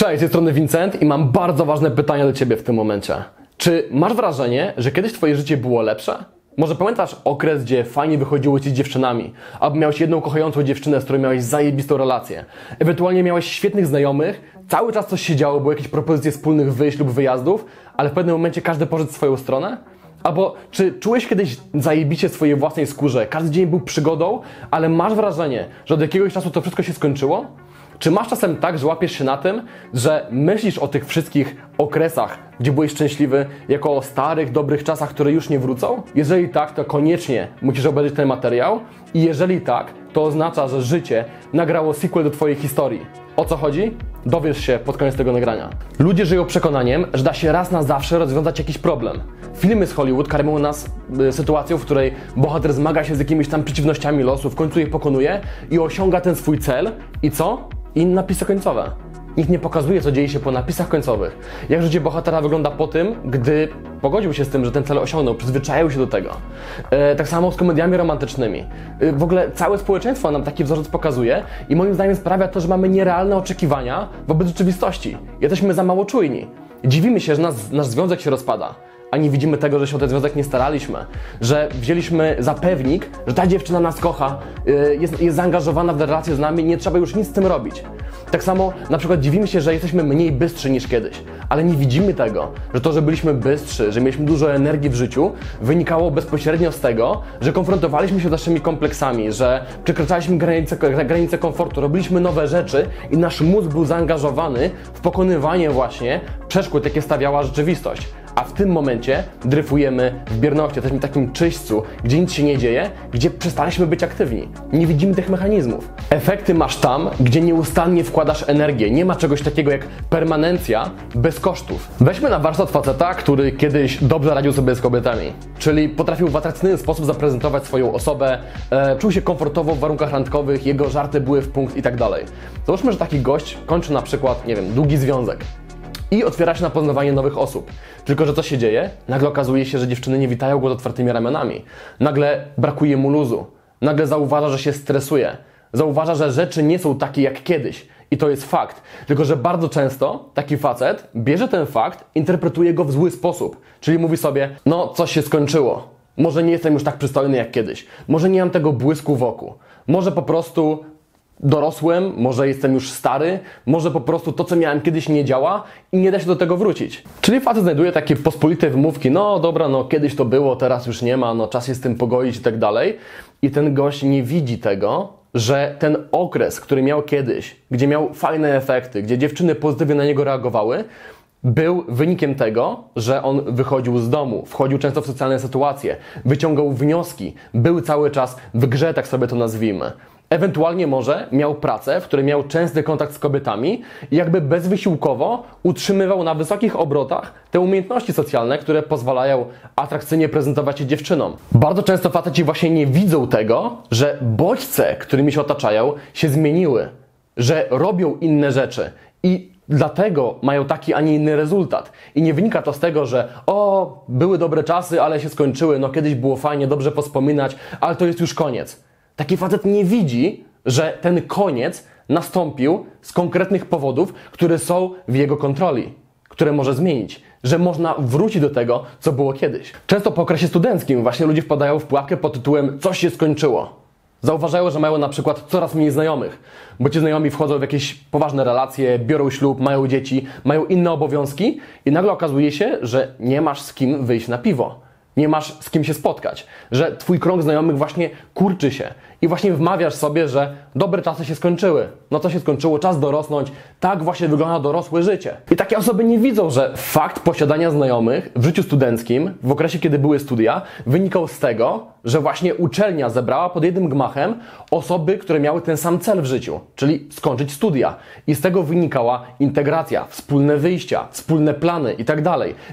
Cześć, z tej strony Vincent i mam bardzo ważne pytanie do Ciebie w tym momencie. Czy masz wrażenie, że kiedyś Twoje życie było lepsze? Może pamiętasz okres, gdzie fajnie wychodziło Ci z dziewczynami, albo miałeś jedną kochającą dziewczynę, z którą miałeś zajebistą relację. Ewentualnie miałeś świetnych znajomych, cały czas coś się działo, były jakieś propozycje wspólnych wyjść lub wyjazdów, ale w pewnym momencie każdy poszedł swoją stronę? Albo czy czułeś kiedyś zajebicie swojej własnej skórze? Każdy dzień był przygodą, ale masz wrażenie, że od jakiegoś czasu to wszystko się skończyło? Czy masz czasem tak, że łapiesz się na tym, że myślisz o tych wszystkich okresach, gdzie byłeś szczęśliwy, jako o starych, dobrych czasach, które już nie wrócą? Jeżeli tak, to koniecznie musisz obejrzeć ten materiał. I jeżeli tak, to oznacza, że życie nagrało sequel do Twojej historii. O co chodzi? Dowiesz się pod koniec tego nagrania. Ludzie żyją przekonaniem, że da się raz na zawsze rozwiązać jakiś problem. Filmy z Hollywood karmią nas y, sytuacją, w której bohater zmaga się z jakimiś tam przeciwnościami losu, w końcu je pokonuje i osiąga ten swój cel. I co? I napisy końcowe. Nikt nie pokazuje, co dzieje się po napisach końcowych. Jak życie bohatera wygląda po tym, gdy pogodził się z tym, że ten cel osiągnął, przyzwyczaił się do tego. E, tak samo z komediami romantycznymi. E, w ogóle całe społeczeństwo nam taki wzorzec pokazuje i moim zdaniem sprawia to, że mamy nierealne oczekiwania wobec rzeczywistości. Jesteśmy za mało czujni. Dziwimy się, że nas, nasz związek się rozpada a nie widzimy tego, że się o ten związek nie staraliśmy, że wzięliśmy za pewnik, że ta dziewczyna nas kocha, y, jest, jest zaangażowana w relację z nami, nie trzeba już nic z tym robić. Tak samo na przykład dziwimy się, że jesteśmy mniej bystrzy niż kiedyś, ale nie widzimy tego, że to, że byliśmy bystrzy, że mieliśmy dużo energii w życiu, wynikało bezpośrednio z tego, że konfrontowaliśmy się z naszymi kompleksami, że przekraczaliśmy granice, granice komfortu, robiliśmy nowe rzeczy i nasz mózg był zaangażowany w pokonywanie właśnie przeszkód, jakie stawiała rzeczywistość a w tym momencie dryfujemy w bierności, jesteśmy w takim czyśćcu, gdzie nic się nie dzieje, gdzie przestaliśmy być aktywni. Nie widzimy tych mechanizmów. Efekty masz tam, gdzie nieustannie wkładasz energię. Nie ma czegoś takiego jak permanencja bez kosztów. Weźmy na warsztat faceta, który kiedyś dobrze radził sobie z kobietami, czyli potrafił w atrakcyjny sposób zaprezentować swoją osobę, e, czuł się komfortowo w warunkach randkowych, jego żarty były w punkt i tak dalej. Załóżmy, że taki gość kończy na przykład, nie wiem, długi związek i otwiera się na poznawanie nowych osób. Tylko, że co się dzieje? Nagle okazuje się, że dziewczyny nie witają go z otwartymi ramionami. Nagle brakuje mu luzu. Nagle zauważa, że się stresuje. Zauważa, że rzeczy nie są takie jak kiedyś. I to jest fakt. Tylko, że bardzo często taki facet bierze ten fakt, interpretuje go w zły sposób. Czyli mówi sobie, no coś się skończyło. Może nie jestem już tak przystojny jak kiedyś. Może nie mam tego błysku wokół. Może po prostu dorosłem, może jestem już stary, może po prostu to, co miałem kiedyś nie działa i nie da się do tego wrócić. Czyli facet znajduje takie pospolite wymówki, no dobra, no kiedyś to było, teraz już nie ma, no czas jest z tym pogodzić i tak dalej. I ten gość nie widzi tego, że ten okres, który miał kiedyś, gdzie miał fajne efekty, gdzie dziewczyny pozytywnie na niego reagowały, był wynikiem tego, że on wychodził z domu, wchodził często w socjalne sytuacje, wyciągał wnioski, był cały czas w grze, tak sobie to nazwijmy. Ewentualnie może miał pracę, w której miał częsty kontakt z kobietami i jakby bezwysiłkowo utrzymywał na wysokich obrotach te umiejętności socjalne, które pozwalają atrakcyjnie prezentować się dziewczynom. Bardzo często faceci właśnie nie widzą tego, że bodźce, którymi się otaczają, się zmieniły, że robią inne rzeczy i dlatego mają taki, a nie inny rezultat. I nie wynika to z tego, że o, były dobre czasy, ale się skończyły, no kiedyś było fajnie, dobrze pospominać, ale to jest już koniec. Taki facet nie widzi, że ten koniec nastąpił z konkretnych powodów, które są w jego kontroli, które może zmienić, że można wrócić do tego, co było kiedyś. Często po okresie studenckim właśnie ludzie wpadają w pułapkę pod tytułem coś się skończyło. Zauważają, że mają na przykład coraz mniej znajomych, bo ci znajomi wchodzą w jakieś poważne relacje, biorą ślub, mają dzieci, mają inne obowiązki i nagle okazuje się, że nie masz z kim wyjść na piwo nie masz z kim się spotkać, że twój krąg znajomych właśnie kurczy się i właśnie wmawiasz sobie, że dobre czasy się skończyły. No to się skończyło, czas dorosnąć. Tak właśnie wygląda dorosłe życie. I takie osoby nie widzą, że fakt posiadania znajomych w życiu studenckim, w okresie kiedy były studia, wynikał z tego, że właśnie uczelnia zebrała pod jednym gmachem osoby, które miały ten sam cel w życiu, czyli skończyć studia. I z tego wynikała integracja, wspólne wyjścia, wspólne plany i tak.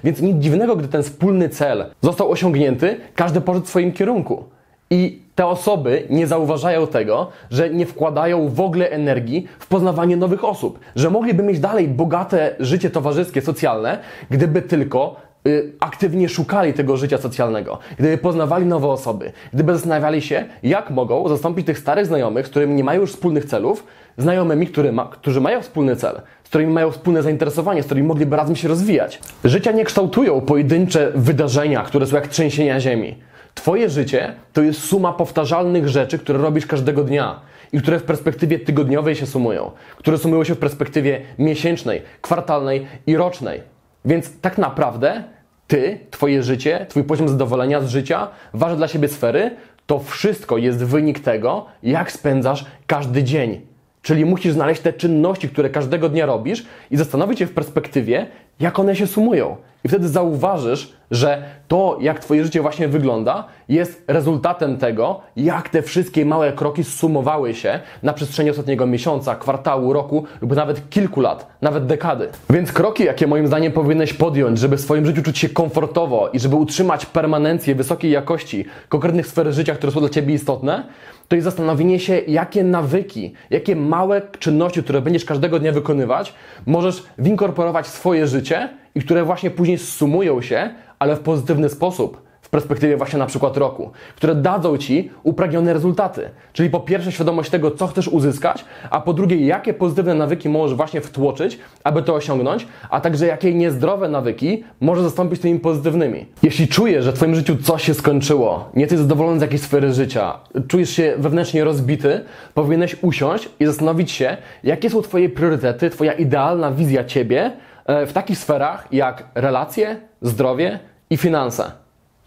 Więc nic dziwnego, gdy ten wspólny cel został osiągnięty, każdy poszedł w swoim kierunku. I te osoby nie zauważają tego, że nie wkładają w ogóle energii w poznawanie nowych osób, że mogliby mieć dalej bogate życie towarzyskie, socjalne, gdyby tylko y, aktywnie szukali tego życia socjalnego, gdyby poznawali nowe osoby, gdyby zastanawiali się, jak mogą zastąpić tych starych znajomych, z którymi nie mają już wspólnych celów, znajomymi, który ma, którzy mają wspólny cel, z którymi mają wspólne zainteresowanie, z którymi mogliby razem się rozwijać. Życia nie kształtują pojedyncze wydarzenia, które są jak trzęsienia ziemi. Twoje życie to jest suma powtarzalnych rzeczy, które robisz każdego dnia i które w perspektywie tygodniowej się sumują, które sumują się w perspektywie miesięcznej, kwartalnej i rocznej. Więc tak naprawdę ty, twoje życie, twój poziom zadowolenia z życia, ważne dla siebie sfery, to wszystko jest wynik tego, jak spędzasz każdy dzień. Czyli musisz znaleźć te czynności, które każdego dnia robisz i zastanowić się w perspektywie, jak one się sumują. I wtedy zauważysz, że to, jak Twoje życie właśnie wygląda, jest rezultatem tego, jak te wszystkie małe kroki sumowały się na przestrzeni ostatniego miesiąca, kwartału, roku lub nawet kilku lat, nawet dekady. Więc kroki, jakie moim zdaniem powinieneś podjąć, żeby w swoim życiu czuć się komfortowo i żeby utrzymać permanencję wysokiej jakości konkretnych sfer życia, które są dla Ciebie istotne, to jest zastanowienie się, jakie nawyki, jakie małe czynności, które będziesz każdego dnia wykonywać, możesz winkorporować w swoje życie i które właśnie później sumują się, ale w pozytywny sposób w perspektywie właśnie na przykład roku, które dadzą Ci upragnione rezultaty. Czyli po pierwsze świadomość tego, co chcesz uzyskać, a po drugie, jakie pozytywne nawyki możesz właśnie wtłoczyć, aby to osiągnąć, a także jakie niezdrowe nawyki możesz zastąpić tymi pozytywnymi. Jeśli czujesz, że w Twoim życiu coś się skończyło, nie jesteś zadowolony z jakiejś sfery życia, czujesz się wewnętrznie rozbity, powinieneś usiąść i zastanowić się, jakie są Twoje priorytety, Twoja idealna wizja Ciebie w takich sferach jak relacje, zdrowie i finanse.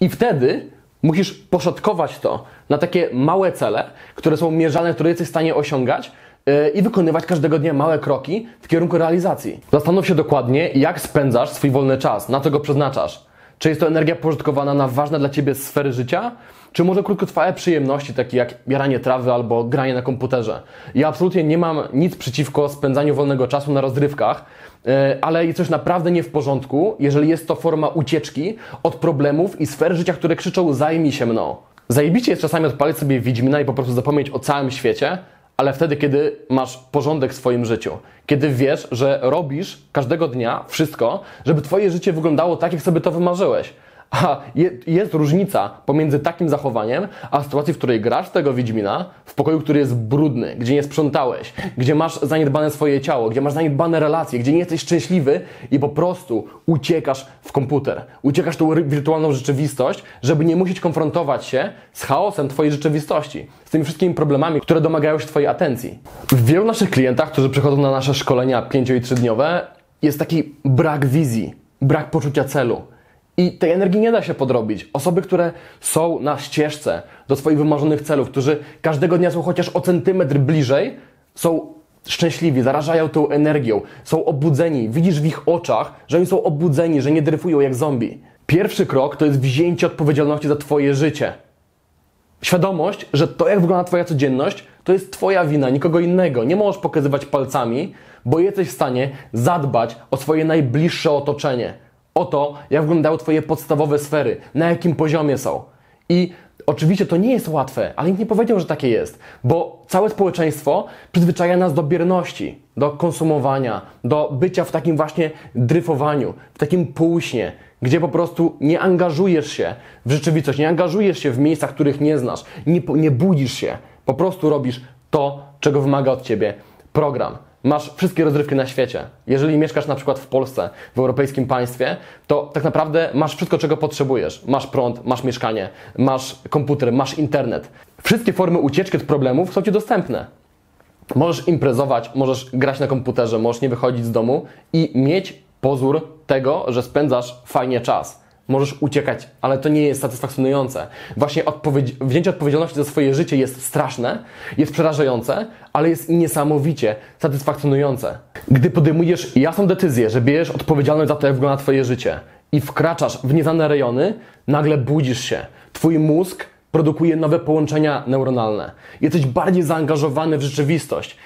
I wtedy musisz poszatkować to na takie małe cele, które są mierzalne, które jesteś w stanie osiągać yy, i wykonywać każdego dnia małe kroki w kierunku realizacji. Zastanów się dokładnie, jak spędzasz swój wolny czas, na co go przeznaczasz. Czy jest to energia pożytkowana na ważne dla Ciebie sfery życia, czy może krótkotrwałe przyjemności, takie jak bieranie trawy albo granie na komputerze. Ja absolutnie nie mam nic przeciwko spędzaniu wolnego czasu na rozrywkach, e, ale coś naprawdę nie w porządku, jeżeli jest to forma ucieczki od problemów i sfer życia, które krzyczą zajmij się mną. Zajebicie jest czasami odpalić sobie Wiedźmina i po prostu zapomnieć o całym świecie, ale wtedy, kiedy masz porządek w swoim życiu, kiedy wiesz, że robisz każdego dnia wszystko, żeby Twoje życie wyglądało tak, jak sobie to wymarzyłeś. A jest różnica pomiędzy takim zachowaniem, a sytuacji, w której grasz tego Wiedźmina w pokoju, który jest brudny, gdzie nie sprzątałeś, gdzie masz zaniedbane swoje ciało, gdzie masz zaniedbane relacje, gdzie nie jesteś szczęśliwy i po prostu uciekasz w komputer. Uciekasz tą wirtualną rzeczywistość, żeby nie musieć konfrontować się z chaosem Twojej rzeczywistości, z tymi wszystkimi problemami, które domagają się Twojej atencji. W wielu naszych klientach, którzy przychodzą na nasze szkolenia 5 i 3-dniowe, jest taki brak wizji, brak poczucia celu. I tej energii nie da się podrobić. Osoby, które są na ścieżce do swoich wymarzonych celów, którzy każdego dnia są chociaż o centymetr bliżej, są szczęśliwi, zarażają tą energią, są obudzeni. Widzisz w ich oczach, że oni są obudzeni, że nie dryfują jak zombie. Pierwszy krok to jest wzięcie odpowiedzialności za Twoje życie. Świadomość, że to, jak wygląda Twoja codzienność, to jest Twoja wina, nikogo innego. Nie możesz pokazywać palcami, bo jesteś w stanie zadbać o swoje najbliższe otoczenie o to, jak wyglądały Twoje podstawowe sfery, na jakim poziomie są. I oczywiście to nie jest łatwe, ale nikt nie powiedział, że takie jest, bo całe społeczeństwo przyzwyczaja nas do bierności, do konsumowania, do bycia w takim właśnie dryfowaniu, w takim półśnie, gdzie po prostu nie angażujesz się w rzeczywistość, nie angażujesz się w miejscach, których nie znasz, nie, nie budzisz się, po prostu robisz to, czego wymaga od Ciebie program masz wszystkie rozrywki na świecie. Jeżeli mieszkasz na przykład w Polsce, w europejskim państwie, to tak naprawdę masz wszystko, czego potrzebujesz. Masz prąd, masz mieszkanie, masz komputer, masz internet. Wszystkie formy ucieczki od problemów są Ci dostępne. Możesz imprezować, możesz grać na komputerze, możesz nie wychodzić z domu i mieć pozór tego, że spędzasz fajnie czas możesz uciekać, ale to nie jest satysfakcjonujące. Właśnie odpowiedź, wzięcie odpowiedzialności za swoje życie jest straszne, jest przerażające, ale jest niesamowicie satysfakcjonujące. Gdy podejmujesz jasną decyzję, że bierzesz odpowiedzialność za to, jak wygląda Twoje życie i wkraczasz w nieznane rejony, nagle budzisz się. Twój mózg produkuje nowe połączenia neuronalne. Jesteś bardziej zaangażowany w rzeczywistość.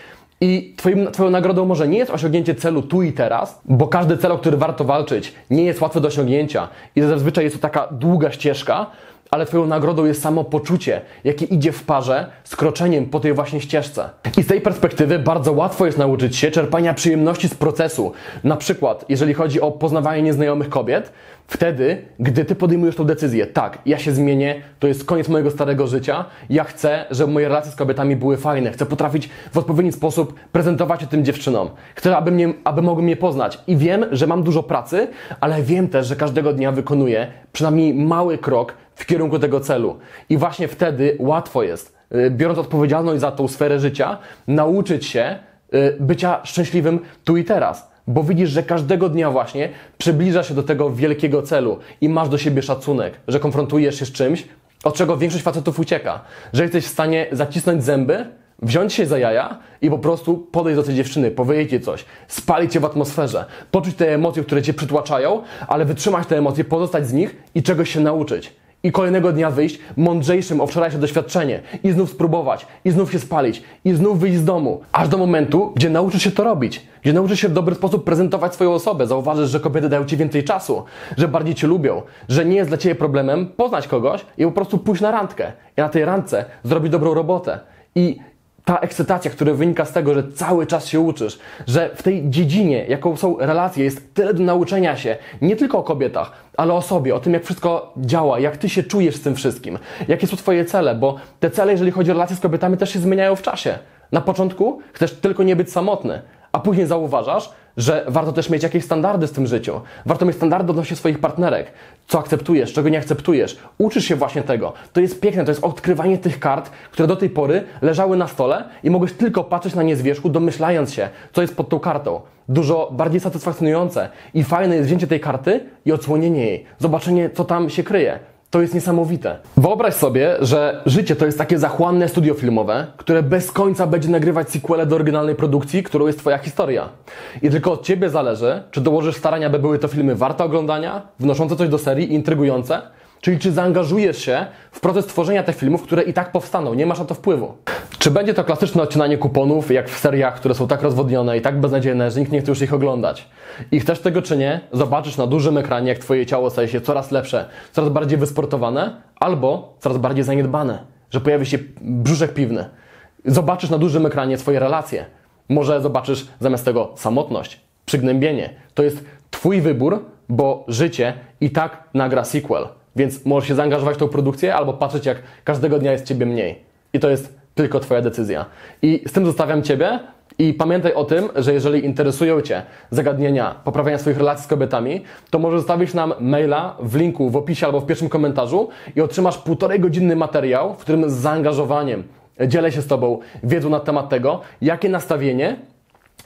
I twoim, Twoją nagrodą może nie jest osiągnięcie celu tu i teraz, bo każdy cel, o który warto walczyć, nie jest łatwy do osiągnięcia i zazwyczaj jest to taka długa ścieżka, ale Twoją nagrodą jest samo poczucie, jakie idzie w parze z kroczeniem po tej właśnie ścieżce. I z tej perspektywy bardzo łatwo jest nauczyć się czerpania przyjemności z procesu. Na przykład, jeżeli chodzi o poznawanie nieznajomych kobiet, Wtedy, gdy ty podejmujesz tą decyzję, tak, ja się zmienię, to jest koniec mojego starego życia, ja chcę, żeby moje relacje z kobietami były fajne, chcę potrafić w odpowiedni sposób prezentować się tym dziewczynom, chcę, aby, mnie, aby mogły mnie poznać i wiem, że mam dużo pracy, ale wiem też, że każdego dnia wykonuję przynajmniej mały krok w kierunku tego celu i właśnie wtedy łatwo jest, y, biorąc odpowiedzialność za tą sferę życia, nauczyć się y, bycia szczęśliwym tu i teraz. Bo widzisz, że każdego dnia właśnie przybliża się do tego wielkiego celu i masz do siebie szacunek, że konfrontujesz się z czymś, od czego większość facetów ucieka. Że jesteś w stanie zacisnąć zęby, wziąć się za jaja i po prostu podejść do tej dziewczyny, powiedzieć jej coś, spalić cię w atmosferze, poczuć te emocje, które cię przytłaczają, ale wytrzymać te emocje, pozostać z nich i czegoś się nauczyć. I kolejnego dnia wyjść mądrzejszym o wczorajsze doświadczenie i znów spróbować, i znów się spalić, i znów wyjść z domu. Aż do momentu, gdzie nauczysz się to robić, gdzie nauczysz się w dobry sposób prezentować swoją osobę, zauważysz, że kobiety dają ci więcej czasu, że bardziej cię lubią, że nie jest dla ciebie problemem poznać kogoś i po prostu pójść na randkę. I na tej randce zrobić dobrą robotę. I ta ekscytacja, która wynika z tego, że cały czas się uczysz, że w tej dziedzinie, jaką są relacje, jest tyle do nauczenia się, nie tylko o kobietach, ale o sobie, o tym, jak wszystko działa, jak ty się czujesz z tym wszystkim, jakie są twoje cele, bo te cele, jeżeli chodzi o relacje z kobietami, też się zmieniają w czasie. Na początku chcesz tylko nie być samotny, a później zauważasz, że warto też mieć jakieś standardy w tym życiu. Warto mieć standardy odnośnie swoich partnerek. Co akceptujesz, czego nie akceptujesz. Uczysz się właśnie tego. To jest piękne, to jest odkrywanie tych kart, które do tej pory leżały na stole i mogłeś tylko patrzeć na nie z wierzchu, domyślając się, co jest pod tą kartą. Dużo bardziej satysfakcjonujące i fajne jest wzięcie tej karty i odsłonienie jej. Zobaczenie, co tam się kryje. To jest niesamowite. Wyobraź sobie, że życie to jest takie zachłanne studio filmowe, które bez końca będzie nagrywać sequele do oryginalnej produkcji, którą jest Twoja historia. I tylko od Ciebie zależy, czy dołożysz starania, by były to filmy warte oglądania, wnoszące coś do serii, intrygujące, czyli czy zaangażujesz się w proces tworzenia tych filmów, które i tak powstaną, nie masz na to wpływu. Czy będzie to klasyczne odcinanie kuponów, jak w seriach, które są tak rozwodnione i tak beznadziejne, że nikt nie chce już ich oglądać? I chcesz tego czy nie, zobaczysz na dużym ekranie, jak Twoje ciało staje się coraz lepsze, coraz bardziej wysportowane, albo coraz bardziej zaniedbane, że pojawi się brzuszek piwny. Zobaczysz na dużym ekranie swoje relacje. Może zobaczysz zamiast tego samotność, przygnębienie. To jest Twój wybór, bo życie i tak nagra sequel. Więc możesz się zaangażować w tą produkcję albo patrzeć, jak każdego dnia jest Ciebie mniej. I to jest tylko Twoja decyzja. I z tym zostawiam Ciebie. I pamiętaj o tym, że jeżeli interesują Cię zagadnienia poprawiania swoich relacji z kobietami, to możesz zostawić nam maila w linku w opisie albo w pierwszym komentarzu i otrzymasz półtorej godzinny materiał, w którym z zaangażowaniem dzielę się z Tobą wiedzą na temat tego, jakie nastawienie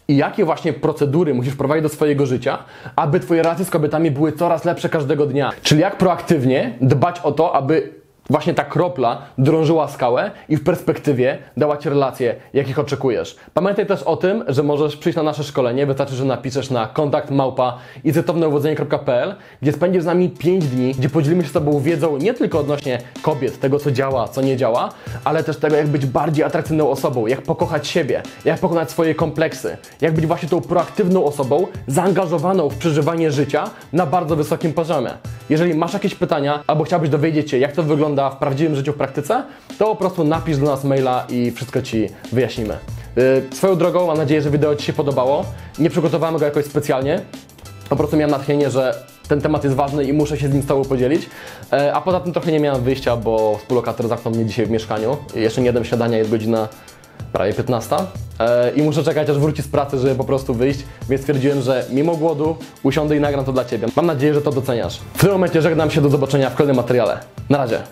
i jakie właśnie procedury musisz prowadzić do swojego życia, aby Twoje relacje z kobietami były coraz lepsze każdego dnia. Czyli jak proaktywnie dbać o to, aby właśnie ta kropla drążyła skałę i w perspektywie dała Ci relacje, jakich oczekujesz. Pamiętaj też o tym, że możesz przyjść na nasze szkolenie, wystarczy, że napiszesz na kontakt małpa icytowneowodzenie.pl, gdzie spędzisz z nami 5 dni, gdzie podzielimy się z Tobą wiedzą nie tylko odnośnie kobiet, tego co działa, co nie działa, ale też tego, jak być bardziej atrakcyjną osobą, jak pokochać siebie, jak pokonać swoje kompleksy, jak być właśnie tą proaktywną osobą, zaangażowaną w przeżywanie życia na bardzo wysokim poziomie. Jeżeli masz jakieś pytania albo chciałbyś dowiedzieć się, jak to wygląda w prawdziwym życiu w praktyce, to po prostu napisz do nas maila i wszystko Ci wyjaśnimy. Yy, swoją drogą, mam nadzieję, że wideo Ci się podobało. Nie przygotowałem go jakoś specjalnie. Po prostu miałem natchnienie, że ten temat jest ważny i muszę się z nim z Tobą podzielić. E, a poza tym trochę nie miałem wyjścia, bo współlokator zamknął mnie dzisiaj w mieszkaniu. Jeszcze nie jadłem śniadania, jest godzina prawie 15 e, i muszę czekać aż wróci z pracy, żeby po prostu wyjść, więc stwierdziłem, że mimo głodu usiądę i nagram to dla Ciebie. Mam nadzieję, że to doceniasz. W tym momencie żegnam się, do zobaczenia w kolejnym materiale. Na razie.